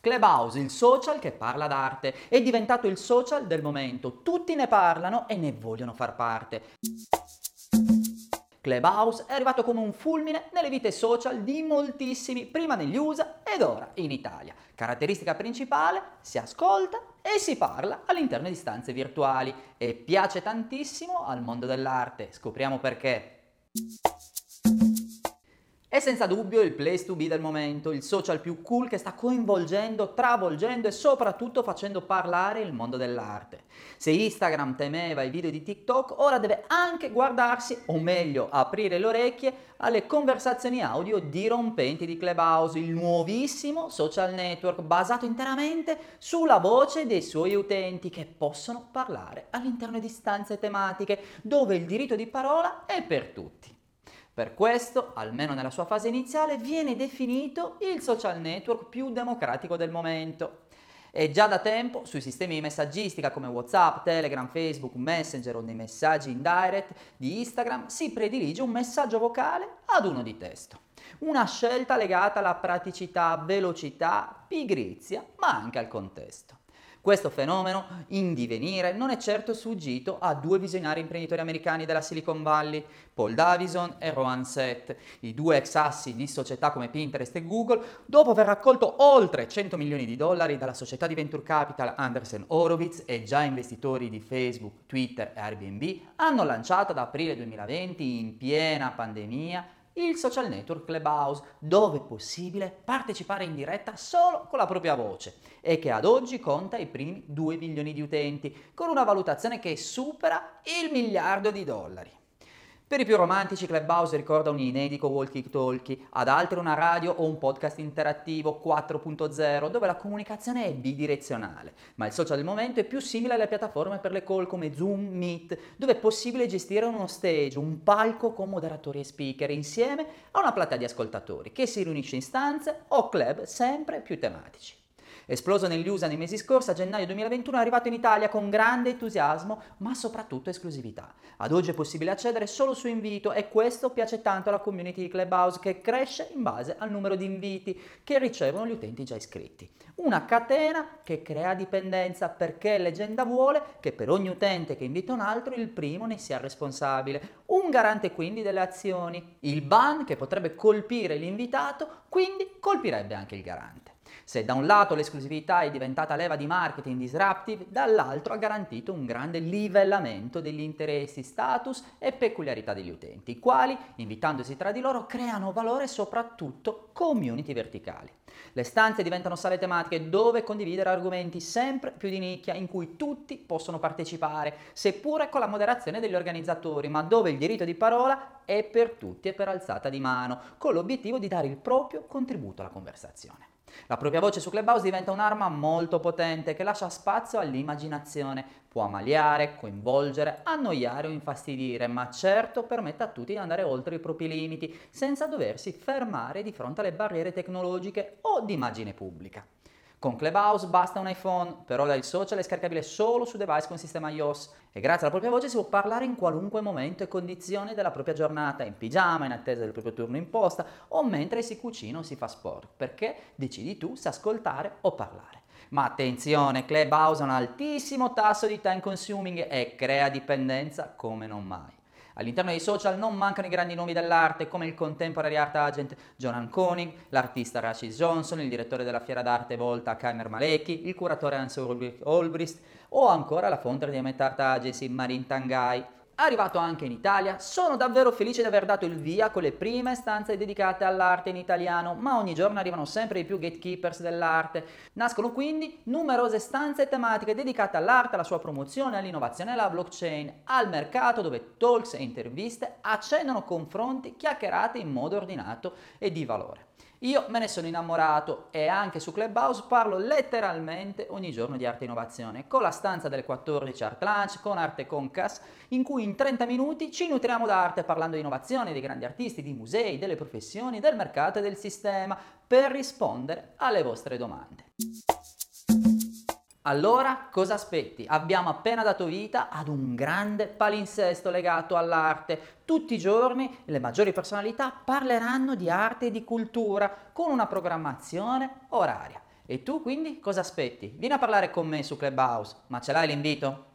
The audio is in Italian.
Clubhouse, il social che parla d'arte, è diventato il social del momento. Tutti ne parlano e ne vogliono far parte. Clubhouse è arrivato come un fulmine nelle vite social di moltissimi, prima negli USA ed ora in Italia. Caratteristica principale, si ascolta e si parla all'interno di stanze virtuali e piace tantissimo al mondo dell'arte. Scopriamo perché. È senza dubbio il place to be del momento, il social più cool che sta coinvolgendo, travolgendo e soprattutto facendo parlare il mondo dell'arte. Se Instagram temeva i video di TikTok, ora deve anche guardarsi, o meglio aprire le orecchie, alle conversazioni audio dirompenti di Clubhouse, il nuovissimo social network basato interamente sulla voce dei suoi utenti che possono parlare all'interno di stanze tematiche dove il diritto di parola è per tutti. Per questo, almeno nella sua fase iniziale, viene definito il social network più democratico del momento. E già da tempo sui sistemi di messaggistica come WhatsApp, Telegram, Facebook, Messenger o nei messaggi in direct di Instagram si predilige un messaggio vocale ad uno di testo. Una scelta legata alla praticità, velocità, pigrizia, ma anche al contesto. Questo fenomeno in divenire non è certo sfuggito a due visionari imprenditori americani della Silicon Valley, Paul Davison e Rohan Seth, i due ex assi di società come Pinterest e Google, dopo aver raccolto oltre 100 milioni di dollari dalla società di venture capital Andersen Horowitz e già investitori di Facebook, Twitter e Airbnb, hanno lanciato ad aprile 2020 in piena pandemia il social network Clubhouse, dove è possibile partecipare in diretta solo con la propria voce e che ad oggi conta i primi 2 milioni di utenti, con una valutazione che supera il miliardo di dollari. Per i più romantici Clubhouse ricorda un inedito walkie-talkie, ad altri una radio o un podcast interattivo 4.0 dove la comunicazione è bidirezionale, ma il social del momento è più simile alle piattaforme per le call come Zoom, Meet, dove è possibile gestire uno stage, un palco con moderatori e speaker insieme a una platea di ascoltatori che si riunisce in stanze o club sempre più tematici. Esploso negli USA nei mesi scorsi, a gennaio 2021 è arrivato in Italia con grande entusiasmo, ma soprattutto esclusività. Ad oggi è possibile accedere solo su invito e questo piace tanto alla community di Clubhouse che cresce in base al numero di inviti che ricevono gli utenti già iscritti. Una catena che crea dipendenza perché leggenda vuole che per ogni utente che invita un altro il primo ne sia responsabile. Un garante quindi delle azioni. Il ban che potrebbe colpire l'invitato quindi colpirebbe anche il garante. Se da un lato l'esclusività è diventata leva di marketing disruptive, dall'altro ha garantito un grande livellamento degli interessi, status e peculiarità degli utenti, i quali, invitandosi tra di loro, creano valore soprattutto community verticali. Le stanze diventano sale tematiche dove condividere argomenti sempre più di nicchia in cui tutti possono partecipare, seppure con la moderazione degli organizzatori, ma dove il diritto di parola è per tutti e per alzata di mano, con l'obiettivo di dare il proprio contributo alla conversazione. La propria voce su Clubhouse diventa un'arma molto potente che lascia spazio all'immaginazione, può ammaliare, coinvolgere, annoiare o infastidire, ma certo permette a tutti di andare oltre i propri limiti senza doversi fermare di fronte alle barriere tecnologiche o di immagine pubblica. Con Clubhouse basta un iPhone, per ora il social è scaricabile solo su device con sistema iOS e grazie alla propria voce si può parlare in qualunque momento e condizione della propria giornata, in pigiama, in attesa del proprio turno in posta o mentre si cucina o si fa sport, perché decidi tu se ascoltare o parlare. Ma attenzione, Clubhouse ha un altissimo tasso di time consuming e crea dipendenza come non mai. All'interno dei social non mancano i grandi nomi dell'arte come il contemporary art agent Jonan Koenig, l'artista Rashid Johnson, il direttore della fiera d'arte Volta Kamer Maleki, il curatore Hans Olbrist o ancora la founder di Met Art Agency Marin Tangai arrivato anche in Italia. Sono davvero felice di aver dato il via con le prime stanze dedicate all'arte in italiano, ma ogni giorno arrivano sempre di più gatekeepers dell'arte. Nascono quindi numerose stanze tematiche dedicate all'arte, alla sua promozione, all'innovazione e alla blockchain, al mercato dove talks e interviste accendono confronti chiacchierate in modo ordinato e di valore. Io me ne sono innamorato e anche su Clubhouse parlo letteralmente ogni giorno di arte e innovazione, con la stanza delle 14 Art Lunch, con Arte Concas, in cui in 30 minuti ci nutriamo d'arte parlando di innovazione, dei grandi artisti, di musei, delle professioni, del mercato e del sistema, per rispondere alle vostre domande. Allora cosa aspetti? Abbiamo appena dato vita ad un grande palinsesto legato all'arte. Tutti i giorni le maggiori personalità parleranno di arte e di cultura con una programmazione oraria. E tu quindi cosa aspetti? Vieni a parlare con me su Clubhouse, ma ce l'hai l'invito?